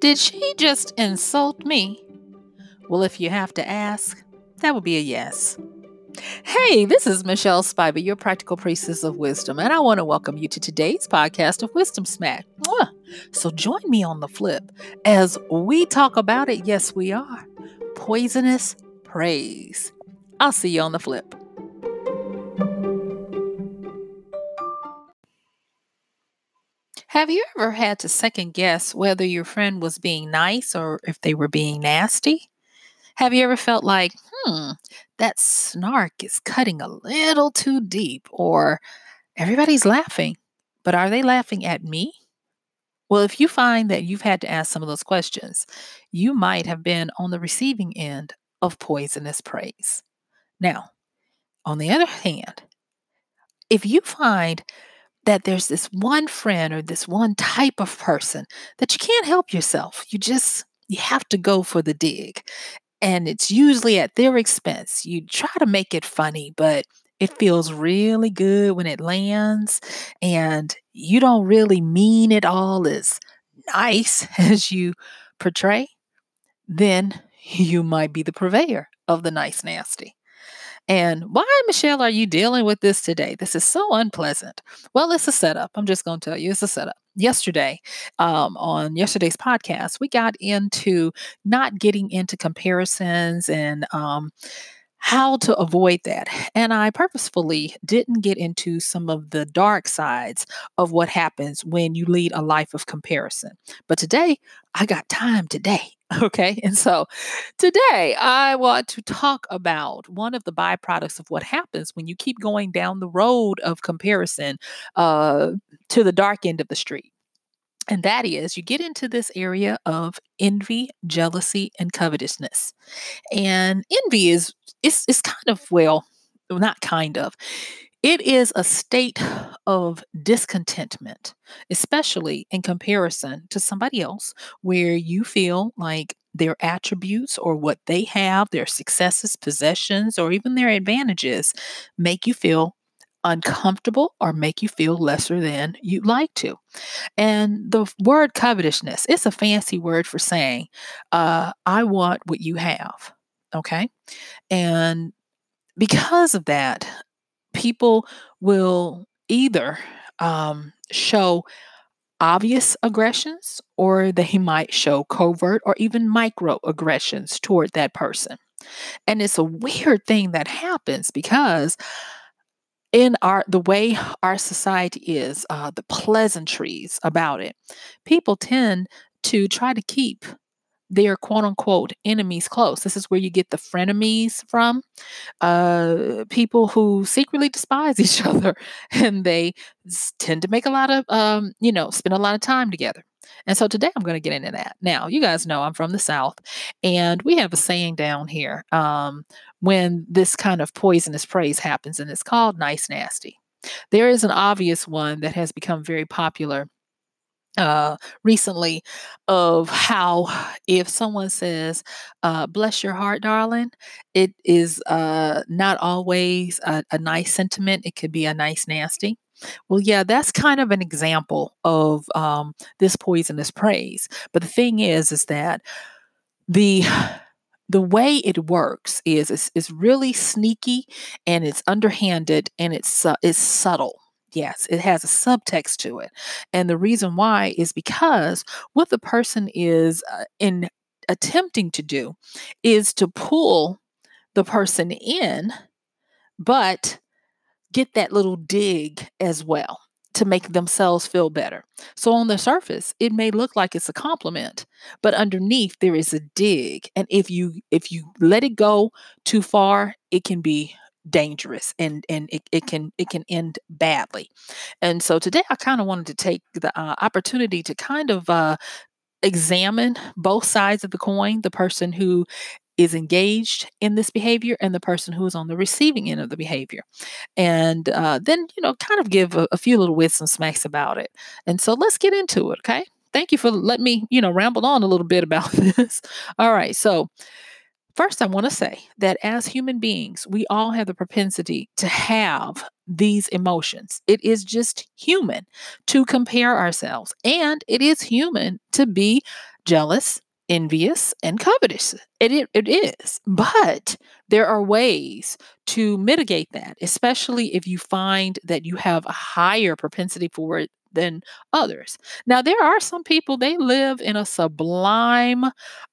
Did she just insult me? Well, if you have to ask, that would be a yes. Hey, this is Michelle Spiver, your practical priestess of wisdom, and I want to welcome you to today's podcast of Wisdom Smack. So join me on the flip as we talk about it. Yes, we are. Poisonous praise. I'll see you on the flip. Have you ever had to second guess whether your friend was being nice or if they were being nasty? Have you ever felt like, hmm, that snark is cutting a little too deep, or everybody's laughing, but are they laughing at me? Well, if you find that you've had to ask some of those questions, you might have been on the receiving end of poisonous praise. Now, on the other hand, if you find that there's this one friend or this one type of person that you can't help yourself. You just you have to go for the dig. And it's usually at their expense. You try to make it funny, but it feels really good when it lands and you don't really mean it all as nice as you portray, then you might be the purveyor of the nice nasty. And why, Michelle, are you dealing with this today? This is so unpleasant. Well, it's a setup. I'm just going to tell you it's a setup. Yesterday, um, on yesterday's podcast, we got into not getting into comparisons and um, how to avoid that. And I purposefully didn't get into some of the dark sides of what happens when you lead a life of comparison. But today, I got time today. Okay. And so today I want to talk about one of the byproducts of what happens when you keep going down the road of comparison uh, to the dark end of the street. And that is, you get into this area of envy, jealousy, and covetousness. And envy is, it's, it's kind of, well, not kind of, it is a state of discontentment, especially in comparison to somebody else, where you feel like their attributes or what they have, their successes, possessions, or even their advantages make you feel uncomfortable or make you feel lesser than you'd like to. And the word covetousness, it's a fancy word for saying, uh, I want what you have. Okay. And because of that, people will either um, show obvious aggressions or they might show covert or even microaggressions toward that person. And it's a weird thing that happens because in our the way our society is, uh, the pleasantries about it, people tend to try to keep their quote unquote enemies close. This is where you get the frenemies from. Uh, people who secretly despise each other and they tend to make a lot of, um, you know, spend a lot of time together. And so today I'm going to get into that. Now, you guys know I'm from the South, and we have a saying down here um, when this kind of poisonous praise happens, and it's called nice nasty. There is an obvious one that has become very popular uh, recently of how if someone says uh, bless your heart darling it is uh, not always a, a nice sentiment it could be a nice nasty. Well yeah that's kind of an example of um, this poisonous praise. But the thing is is that the the way it works is it's, it's really sneaky and it's underhanded and it's uh, it's subtle Yes, it has a subtext to it. And the reason why is because what the person is uh, in attempting to do is to pull the person in, but get that little dig as well to make themselves feel better. So on the surface, it may look like it's a compliment, but underneath there is a dig. And if you if you let it go too far, it can be dangerous and and it, it can it can end badly. And so today i kind of wanted to take the uh, opportunity to kind of uh, examine both sides of the coin the person who is engaged in this behavior and the person who is on the receiving end of the behavior. And uh, then you know kind of give a, a few little wisdom smacks about it. And so let's get into it okay? Thank you for letting me you know ramble on a little bit about this. All right so First, I want to say that as human beings, we all have the propensity to have these emotions. It is just human to compare ourselves, and it is human to be jealous, envious, and covetous. It, it, it is. But there are ways to mitigate that, especially if you find that you have a higher propensity for it than others. Now, there are some people, they live in a sublime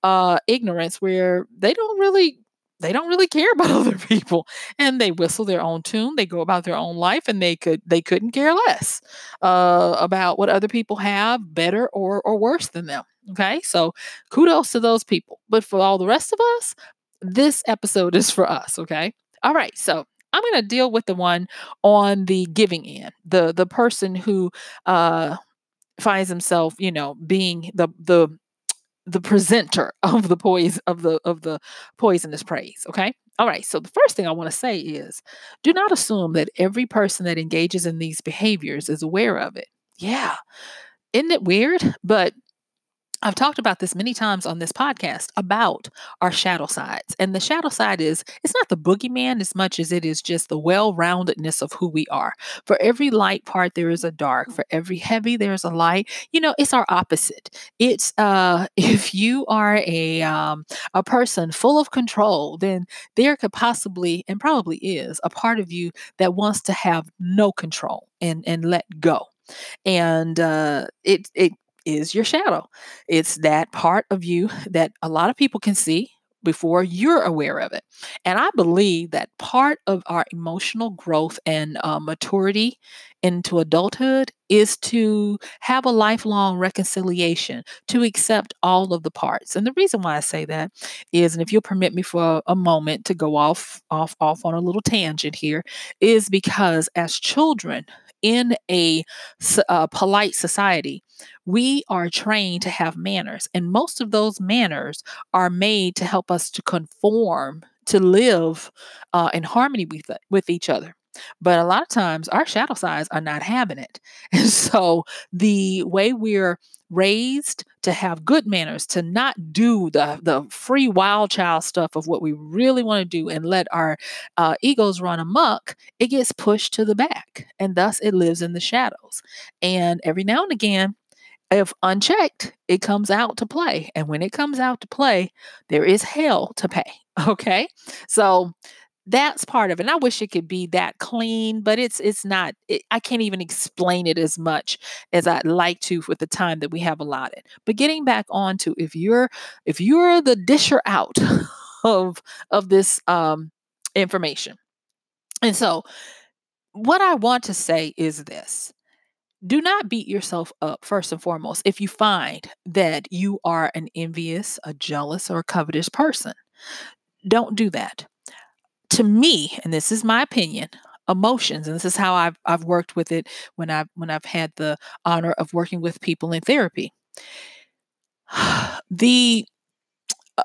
uh, ignorance where they don't really they don't really care about other people and they whistle their own tune they go about their own life and they could they couldn't care less uh, about what other people have better or or worse than them okay? So kudos to those people. But for all the rest of us this episode is for us okay? All right so i'm going to deal with the one on the giving end the the person who uh finds himself you know being the the the presenter of the poison of the of the poisonous praise okay? All right so the first thing i want to say is do not assume that every person that engages in these behaviors is aware of it. Yeah isn't it weird? But I've talked about this many times on this podcast about our shadow sides. And the shadow side is it's not the boogeyman as much as it is just the well roundedness of who we are. For every light part, there is a dark. For every heavy, there's a light. You know, it's our opposite. It's uh, if you are a um, a person full of control, then there could possibly and probably is a part of you that wants to have no control and and let go and uh, it it is your shadow. It's that part of you that a lot of people can see before you're aware of it. And I believe that part of our emotional growth and uh, maturity into adulthood is to have a lifelong reconciliation, to accept all of the parts. And the reason why I say that is, and if you'll permit me for a moment to go off, off, off on a little tangent here, is because as children, in a, a polite society, we are trained to have manners, and most of those manners are made to help us to conform to live uh, in harmony with with each other. But a lot of times our shadow sides are not having it. And so the way we're raised to have good manners, to not do the, the free wild child stuff of what we really want to do and let our uh, egos run amok, it gets pushed to the back. And thus it lives in the shadows. And every now and again, if unchecked, it comes out to play. And when it comes out to play, there is hell to pay. Okay. So that's part of it. And I wish it could be that clean, but it's it's not. It, I can't even explain it as much as I'd like to with the time that we have allotted. But getting back on to if you're if you're the disher out of of this um, information, and so what I want to say is this. Do not beat yourself up, first and foremost, if you find that you are an envious, a jealous, or a covetous person. Don't do that to me, and this is my opinion, emotions, and this is how I've I've worked with it when I've when I've had the honor of working with people in therapy. the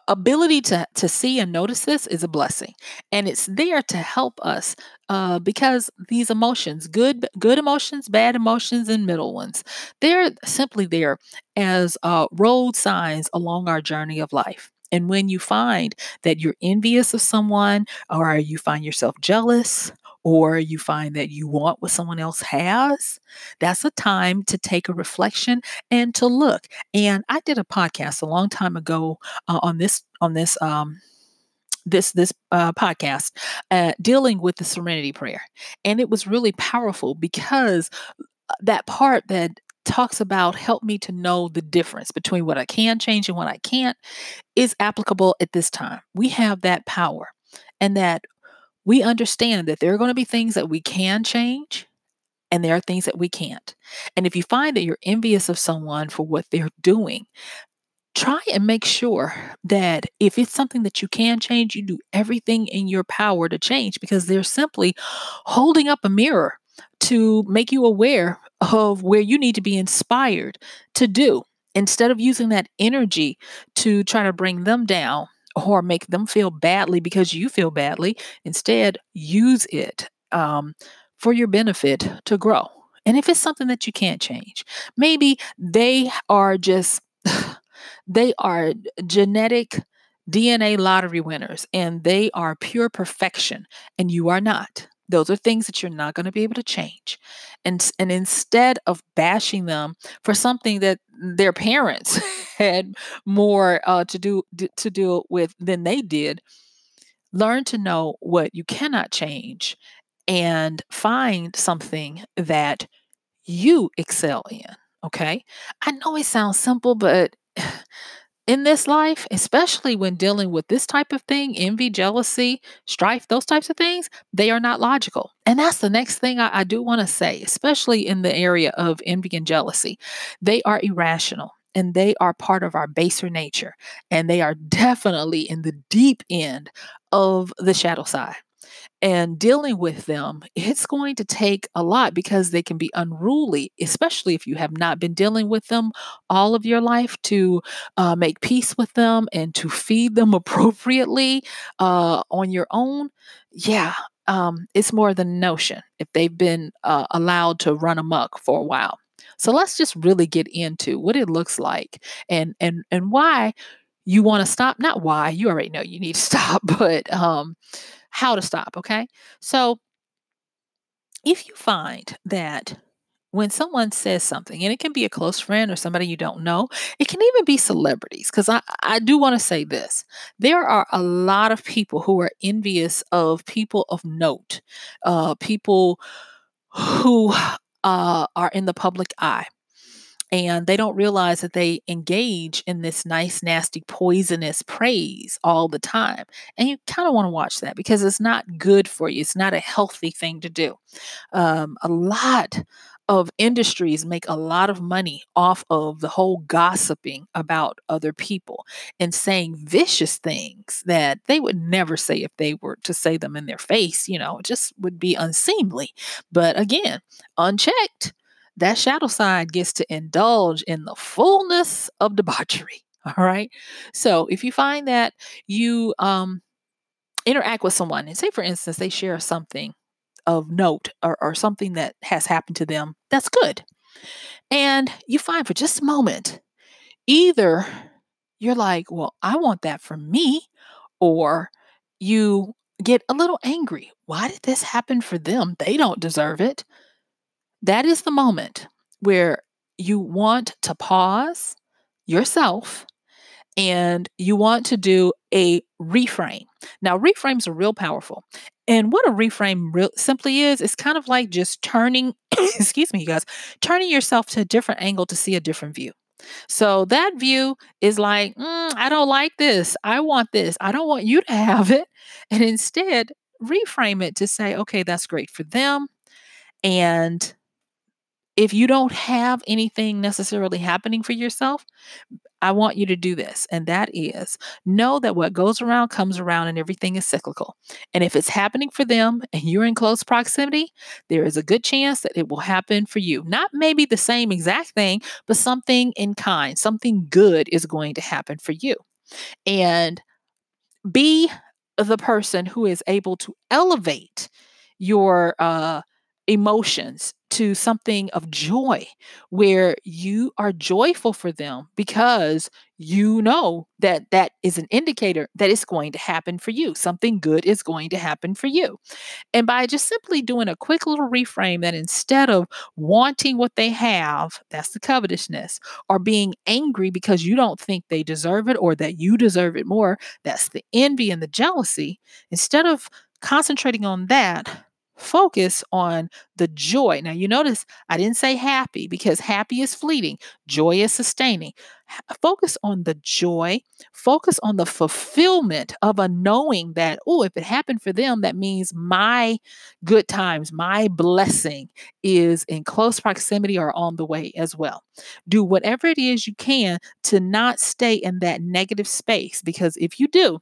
ability to to see and notice this is a blessing and it's there to help us uh, because these emotions good good emotions bad emotions and middle ones they're simply there as uh, road signs along our journey of life and when you find that you're envious of someone, or you find yourself jealous, or you find that you want what someone else has, that's a time to take a reflection and to look. And I did a podcast a long time ago uh, on this on this um, this this uh, podcast uh, dealing with the serenity prayer and it was really powerful because uh, that part that talks about help me to know the difference between what I can change and what I can't is applicable at this time. We have that power and that we understand that there are going to be things that we can change and there are things that we can't. And if you find that you're envious of someone for what they're doing, try and make sure that if it's something that you can change, you do everything in your power to change because they're simply holding up a mirror to make you aware of where you need to be inspired to do instead of using that energy to try to bring them down or make them feel badly because you feel badly. Instead, use it um, for your benefit to grow. And if it's something that you can't change, maybe they are just, they are genetic DNA lottery winners and they are pure perfection and you are not. Those are things that you're not going to be able to change. And, and instead of bashing them for something that their parents had more uh, to do to deal with than they did. Learn to know what you cannot change and find something that you excel in. Okay. I know it sounds simple, but in this life, especially when dealing with this type of thing envy, jealousy, strife, those types of things they are not logical. And that's the next thing I, I do want to say, especially in the area of envy and jealousy. They are irrational and they are part of our baser nature. And they are definitely in the deep end of the shadow side and dealing with them, it's going to take a lot because they can be unruly, especially if you have not been dealing with them all of your life to uh, make peace with them and to feed them appropriately uh, on your own. Yeah, um, it's more than notion if they've been uh, allowed to run amok for a while. So let's just really get into what it looks like and and and why you want to stop. Not why you already know you need to stop, but um, how to stop, okay? So if you find that when someone says something, and it can be a close friend or somebody you don't know, it can even be celebrities. Because I, I do want to say this there are a lot of people who are envious of people of note, uh, people who uh, are in the public eye and they don't realize that they engage in this nice, nasty, poisonous praise all the time. And you kind of want to watch that because it's not good for you. It's not a healthy thing to do. Um, a lot of industries make a lot of money off of the whole gossiping about other people and saying vicious things that they would never say if they were to say them in their face. You know, it just would be unseemly. But again, unchecked that shadow side gets to indulge in the fullness of debauchery. All right. So if you find that you um, interact with someone, and say, for instance, they share something of note or, or something that has happened to them, that's good. And you find for just a moment, either you're like, well, I want that for me, or you get a little angry. Why did this happen for them? They don't deserve it. That is the moment where you want to pause yourself and you want to do a reframe. Now, reframes are real powerful. And what a reframe simply is, it's kind of like just turning, excuse me, you guys, turning yourself to a different angle to see a different view. So that view is like, mm, I don't like this. I want this. I don't want you to have it. And instead, reframe it to say, okay, that's great for them. And if you don't have anything necessarily happening for yourself, I want you to do this, and that is know that what goes around comes around and everything is cyclical. And if it's happening for them and you're in close proximity, there is a good chance that it will happen for you. Not maybe the same exact thing, but something in kind, something good is going to happen for you. And be the person who is able to elevate your uh, emotions to something of joy where you are joyful for them because you know that that is an indicator that it's going to happen for you. Something good is going to happen for you. And by just simply doing a quick little reframe that instead of wanting what they have, that's the covetousness, or being angry because you don't think they deserve it or that you deserve it more, that's the envy and the jealousy. Instead of concentrating on that, focus on the joy. Now, you notice I didn't say happy because happy is fleeting, joy is sustaining. Focus on the joy, focus on the fulfillment of a knowing that, oh, if it happened for them, that means my good times, my blessing is in close proximity or on the way as well. Do whatever it is you can to not stay in that negative space because if you do,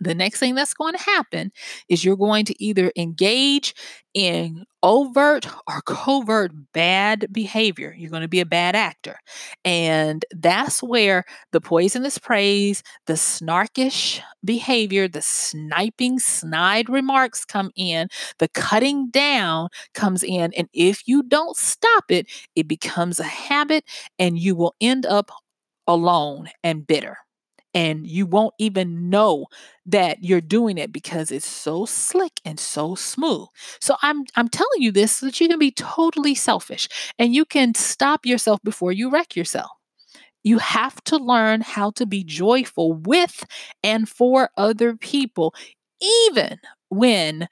the next thing that's going to happen is you're going to either engage in overt or covert bad behavior. You're going to be a bad actor. And that's where the poisonous praise, the snarkish behavior, the sniping, snide remarks come in, the cutting down comes in. And if you don't stop it, it becomes a habit and you will end up alone and bitter and you won't even know that you're doing it because it's so slick and so smooth. So I'm I'm telling you this so that you can be totally selfish and you can stop yourself before you wreck yourself. You have to learn how to be joyful with and for other people, even when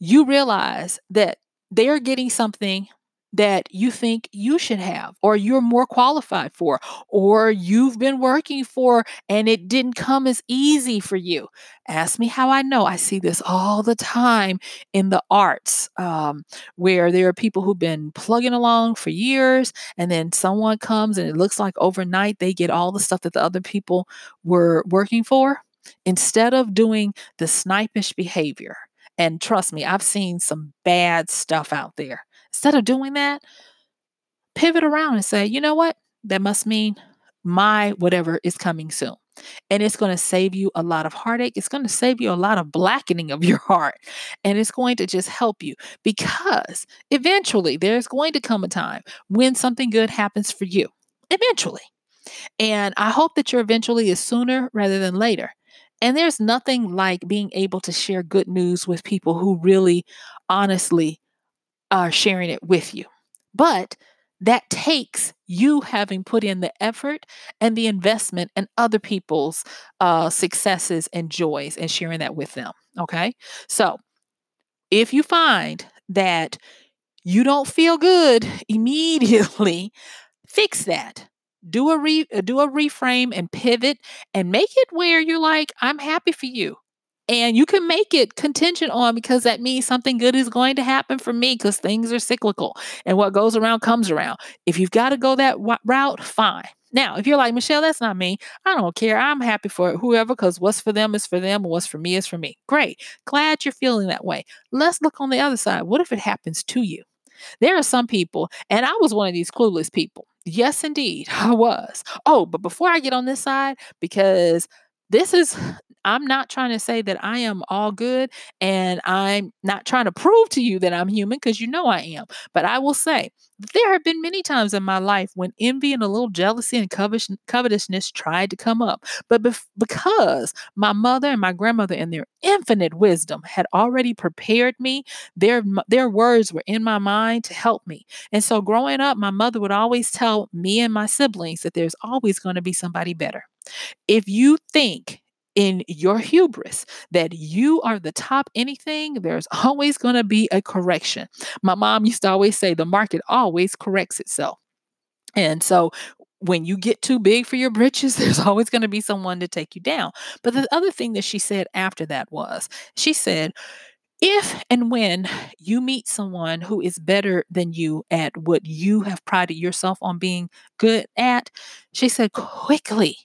you realize that they're getting something that you think you should have or you're more qualified for or you've been working for and it didn't come as easy for you? Ask me how i know. I see this all the time in the arts um, where there are people who've been plugging along for years and then someone comes and it looks like overnight they get all the stuff that the other people were working for. Instead of doing the snipish behavior and trust me i've seen some bad stuff out there Instead of doing that, pivot around and say, you know what? That must mean my whatever is coming soon. And it's going to save you a lot of heartache. It's going to save you a lot of blackening of your heart. And it's going to just help you because eventually there's going to come a time when something good happens for you. Eventually. And I hope that your eventually is sooner rather than later. And there's nothing like being able to share good news with people who really honestly are sharing it with you. But that takes you having put in the effort and the investment and other people's uh, successes and joys and sharing that with them. Okay. So if you find that you don't feel good immediately, fix that. Do a re- do a reframe and pivot and make it where you're like, I'm happy for you. And you can make it contingent on because that means something good is going to happen for me because things are cyclical and what goes around comes around. If you've got to go that w- route, fine. Now, if you're like, Michelle, that's not me, I don't care. I'm happy for whoever because what's for them is for them and what's for me is for me. Great. Glad you're feeling that way. Let's look on the other side. What if it happens to you? There are some people, and I was one of these clueless people. Yes, indeed, I was. Oh, but before I get on this side, because this is I'm not trying to say that I am all good and I'm not trying to prove to you that I'm human because you know I am. But I will say there have been many times in my life when envy and a little jealousy and covetousness tried to come up. But bef- because my mother and my grandmother, in their infinite wisdom, had already prepared me, their, their words were in my mind to help me. And so growing up, my mother would always tell me and my siblings that there's always going to be somebody better. If you think in your hubris that you are the top anything, there's always going to be a correction. My mom used to always say the market always corrects itself. And so when you get too big for your britches, there's always going to be someone to take you down. But the other thing that she said after that was she said, if and when you meet someone who is better than you at what you have prided yourself on being good at, she said, quickly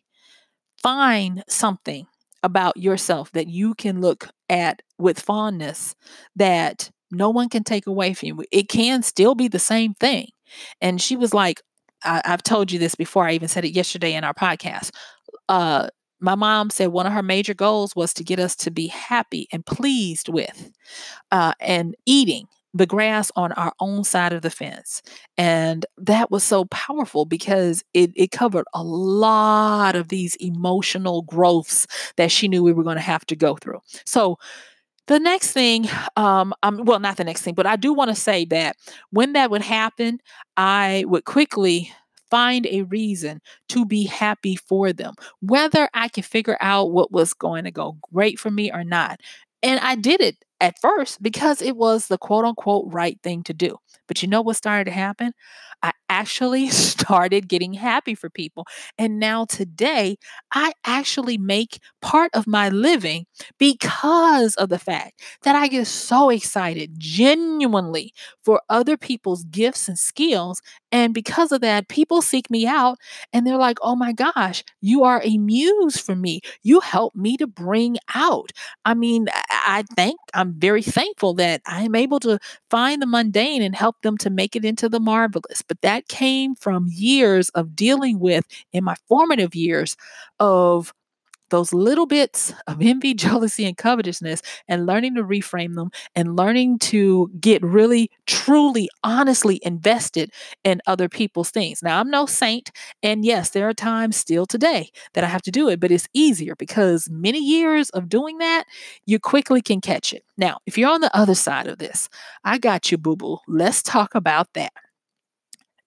find something about yourself that you can look at with fondness that no one can take away from you. It can still be the same thing. And she was like, I, have told you this before. I even said it yesterday in our podcast. Uh, my mom said one of her major goals was to get us to be happy and pleased with uh, and eating the grass on our own side of the fence. And that was so powerful because it, it covered a lot of these emotional growths that she knew we were going to have to go through. So, the next thing, um, um, well, not the next thing, but I do want to say that when that would happen, I would quickly find a reason to be happy for them, whether I could figure out what was going to go great for me or not. And I did it at first because it was the quote unquote right thing to do. But you know what started to happen? I actually started getting happy for people. And now today, I actually make part of my living because of the fact that I get so excited genuinely for other people's gifts and skills. And because of that, people seek me out and they're like, oh my gosh, you are a muse for me. You help me to bring out. I mean, I think I'm very thankful that I am able to find the mundane and help them to make it into the marvelous. But that came from years of dealing with in my formative years of those little bits of envy, jealousy, and covetousness, and learning to reframe them and learning to get really, truly, honestly invested in other people's things. Now, I'm no saint. And yes, there are times still today that I have to do it, but it's easier because many years of doing that, you quickly can catch it. Now, if you're on the other side of this, I got you, boo boo. Let's talk about that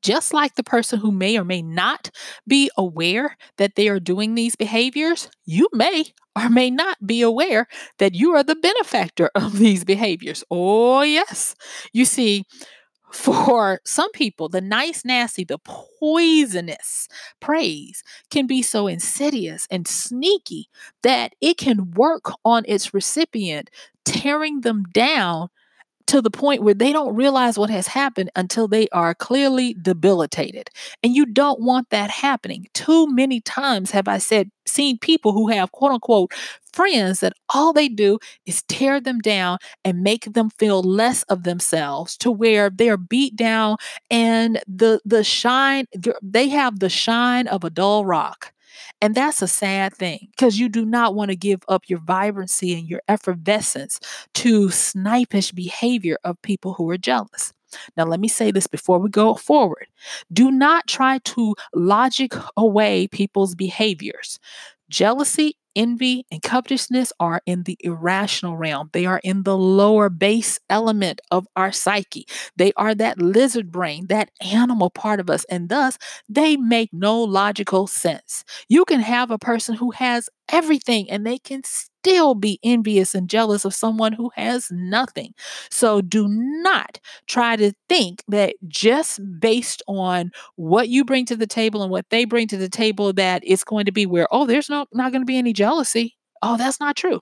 Just like the person who may or may not be aware that they are doing these behaviors, you may or may not be aware that you are the benefactor of these behaviors. Oh, yes. You see, for some people, the nice, nasty, the poisonous praise can be so insidious and sneaky that it can work on its recipient, tearing them down to the point where they don't realize what has happened until they are clearly debilitated. And you don't want that happening. Too many times have I said, seen people who have quote unquote friends that all they do is tear them down and make them feel less of themselves to where they're beat down and the the shine they have the shine of a dull rock and that's a sad thing because you do not want to give up your vibrancy and your effervescence to snipish behavior of people who are jealous. Now, let me say this before we go forward. Do not try to logic away people's behaviors. Jealousy envy and covetousness are in the irrational realm. They are in the lower base element of our psyche. They are that lizard brain, that animal part of us, and thus they make no logical sense. You can have a person who has everything and they can still be envious and jealous of someone who has nothing. So do not try to think that just based on what you bring to the table and what they bring to the table that it's going to be where oh there's no not going to be any jealousy. Oh, that's not true.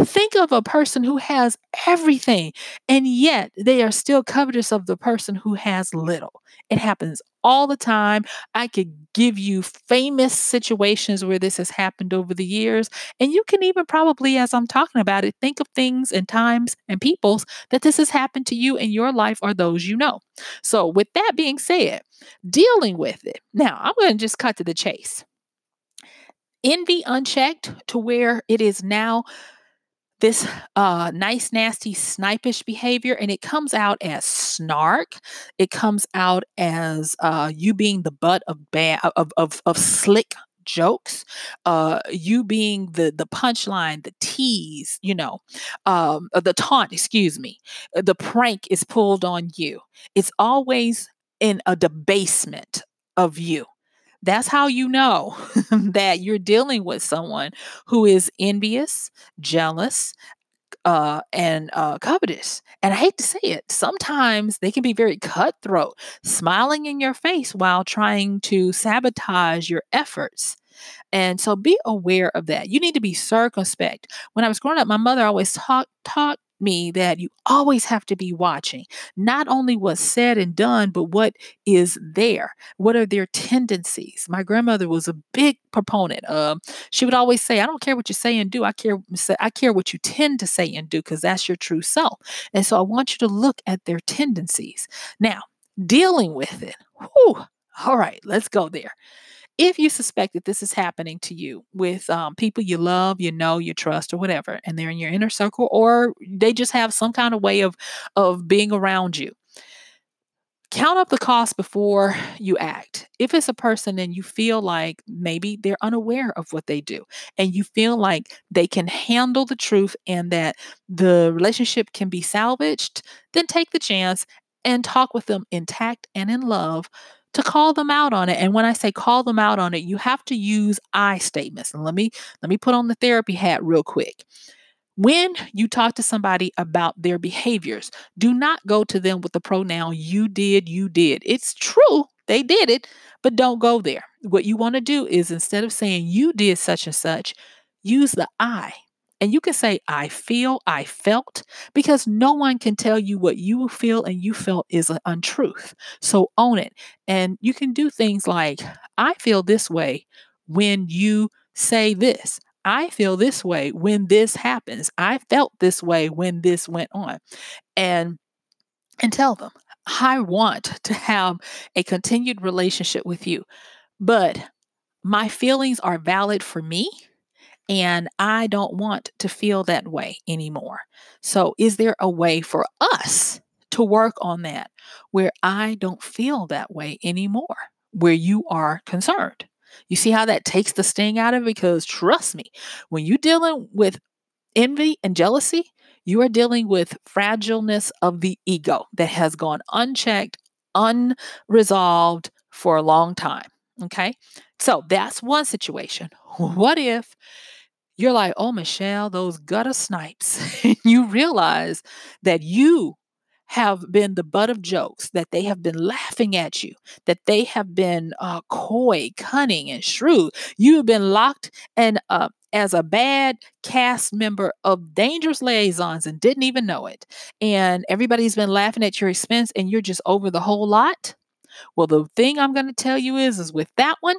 Think of a person who has everything and yet they are still covetous of the person who has little. It happens all the time. I could give you famous situations where this has happened over the years. And you can even probably, as I'm talking about it, think of things and times and peoples that this has happened to you in your life or those you know. So, with that being said, dealing with it. Now, I'm going to just cut to the chase. Envy unchecked to where it is now this uh, nice, nasty, snipish behavior, and it comes out as snark. It comes out as uh, you being the butt of bad of of, of slick jokes, uh, you being the the punchline, the tease, you know, um, uh, the taunt. Excuse me, uh, the prank is pulled on you. It's always in a debasement of you. That's how you know that you're dealing with someone who is envious, jealous, uh, and uh, covetous. And I hate to say it, sometimes they can be very cutthroat, smiling in your face while trying to sabotage your efforts. And so be aware of that. You need to be circumspect. When I was growing up, my mother always talked taught me that you always have to be watching not only what's said and done, but what is there. What are their tendencies? My grandmother was a big proponent. Uh, she would always say, "I don't care what you say and do. I care. I care what you tend to say and do, because that's your true self." And so I want you to look at their tendencies. Now, dealing with it. Whew, all right, let's go there if you suspect that this is happening to you with um, people you love, you know, you trust, or whatever, and they're in your inner circle, or they just have some kind of way of of being around you, count up the cost before you act. If it's a person and you feel like maybe they're unaware of what they do, and you feel like they can handle the truth and that the relationship can be salvaged, then take the chance and talk with them intact and in love to call them out on it. And when I say call them out on it, you have to use I statements. And let me let me put on the therapy hat real quick. When you talk to somebody about their behaviors, do not go to them with the pronoun you did, you did. It's true, they did it, but don't go there. What you want to do is instead of saying you did such and such, use the I. And you can say, I feel, I felt, because no one can tell you what you feel and you felt is an untruth. So own it. And you can do things like, I feel this way when you say this. I feel this way when this happens. I felt this way when this went on. And and tell them, I want to have a continued relationship with you, but my feelings are valid for me and I don't want to feel that way anymore. So, is there a way for us to work on that where I don't feel that way anymore, where you are concerned? You see how that takes the sting out of it? Because trust me, when you're dealing with envy and jealousy, you are dealing with fragileness of the ego that has gone unchecked, unresolved for a long time. Okay. So that's one situation. What if you're like, oh, Michelle, those gutter snipes, you realize that you have been the butt of jokes, that they have been laughing at you, that they have been uh, coy, cunning, and shrewd. You have been locked and uh, as a bad cast member of Dangerous Liaisons and didn't even know it. And everybody's been laughing at your expense, and you're just over the whole lot. Well, the thing I'm going to tell you is, is with that one,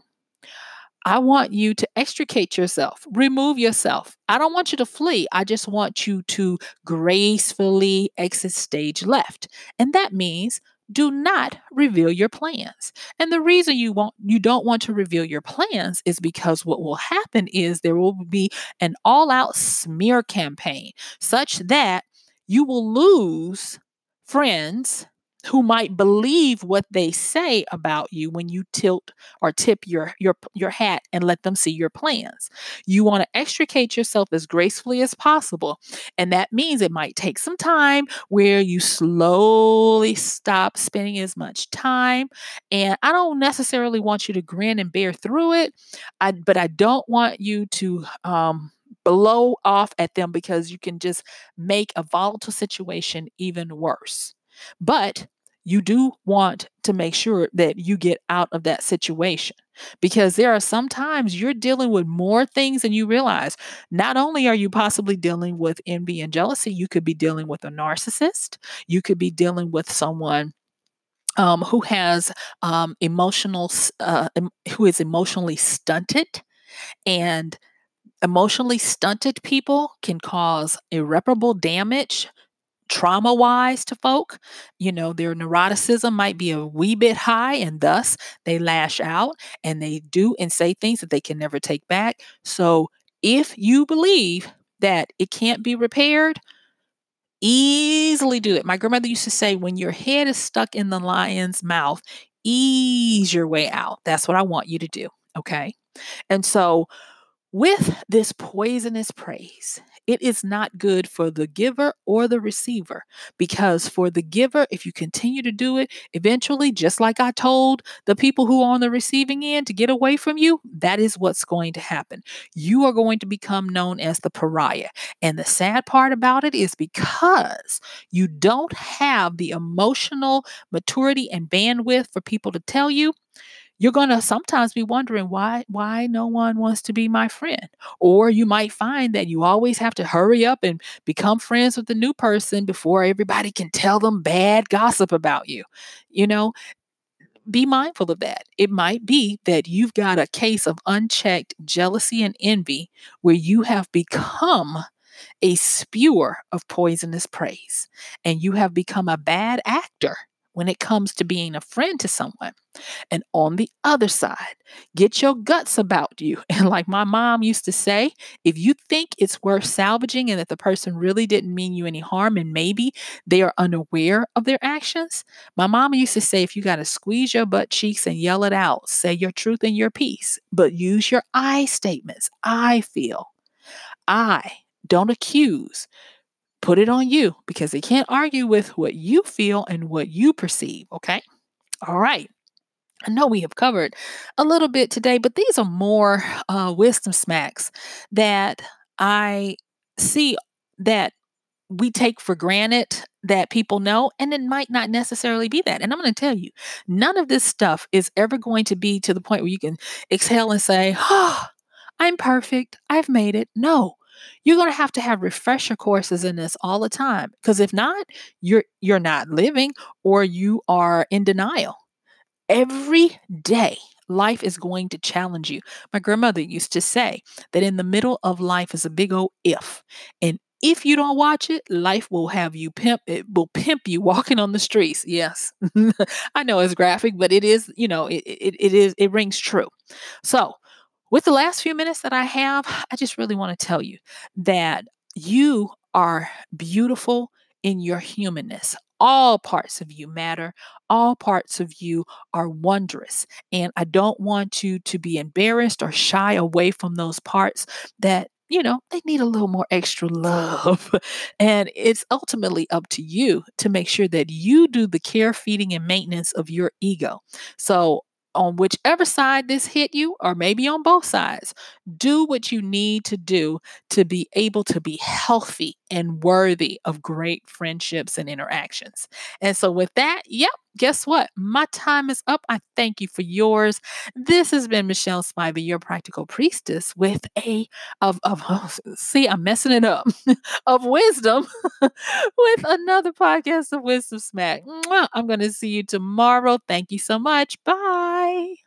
I want you to extricate yourself, remove yourself. I don't want you to flee. I just want you to gracefully exit stage left. And that means do not reveal your plans. And the reason you want you don't want to reveal your plans is because what will happen is there will be an all-out smear campaign such that you will lose friends who might believe what they say about you when you tilt or tip your your your hat and let them see your plans. You want to extricate yourself as gracefully as possible, and that means it might take some time where you slowly stop spending as much time. And I don't necessarily want you to grin and bear through it, I, but I don't want you to um, blow off at them because you can just make a volatile situation even worse. But you do want to make sure that you get out of that situation because there are sometimes you're dealing with more things than you realize. Not only are you possibly dealing with envy and jealousy, you could be dealing with a narcissist, you could be dealing with someone. Um, who has um, emotional, uh, who is emotionally stunted, and emotionally stunted people can cause irreparable damage trauma wise to folk. You know, their neuroticism might be a wee bit high, and thus they lash out and they do and say things that they can never take back. So, if you believe that it can't be repaired, easily do it. My grandmother used to say, when your head is stuck in the lion's mouth, ease your way out. That's what I want you to do. Okay. And so, with this poisonous praise, it is not good for the giver or the receiver because for the giver, if you continue to do it, eventually, just like I told the people who are on the receiving end to get away from you, that is what's going to happen. You are going to become known as the pariah. And the sad part about it is because you don't have the emotional maturity and bandwidth for people to tell you, you're going to sometimes be wondering why why no one wants to be my friend. Or you might find that you always have to hurry up and become friends with the new person before everybody can tell them bad gossip about you you know? Be mindful of that. It might be that you've got a case of unchecked jealousy and envy where you have become a spewer of poisonous praise and you have become a bad actor when it comes to being a friend to someone. And on the other side, get your guts about you. And like my mom used to say, if you think it's worth salvaging and that the person really didn't mean you any harm and maybe they are unaware of their actions, my mom used to say, if you got to squeeze your butt cheeks and yell it out, say your truth and your peace, but use your I statements. I feel. I don't accuse put it on you because they can't argue with what you feel and what you perceive. Okay. All right. I know we have covered a little bit today, but these are more uh, wisdom smacks that I see that we take for granted that people know, and it might not necessarily be that. And I'm going to tell you, none of this stuff is ever going to be to the point where you can exhale and say, Oh, I'm perfect. I've made it. No, you're going to have to have refresher courses in this all the time because if not you're you're not living or you are in denial. Every day life is going to challenge you. My grandmother used to say that in the middle of life is a big old if and if you don't watch it life will have you pimp it will pimp you walking on the streets yes. I know it's graphic but it is you know it, it, it is it rings true. So with the last few minutes that I have, I just really want to tell you that you are beautiful in your humanness. All parts of you matter. All parts of you are wondrous. And I don't want you to be embarrassed or shy away from those parts that you know, they need a little more extra love. And it's ultimately up to you to make sure that you do the care, feeding, and maintenance of your ego. So, on whichever side this hit you, or maybe on both sides, do what you need to do to be able to be healthy and worthy of great friendships and interactions. And so, with that, yep, guess what? My time is up. I thank you for yours. This has been Michelle Spiva, your practical priestess, with a of of see, I'm messing it up of wisdom with another podcast of Wisdom Smack. I'm to see you tomorrow. Thank you so much. Bye.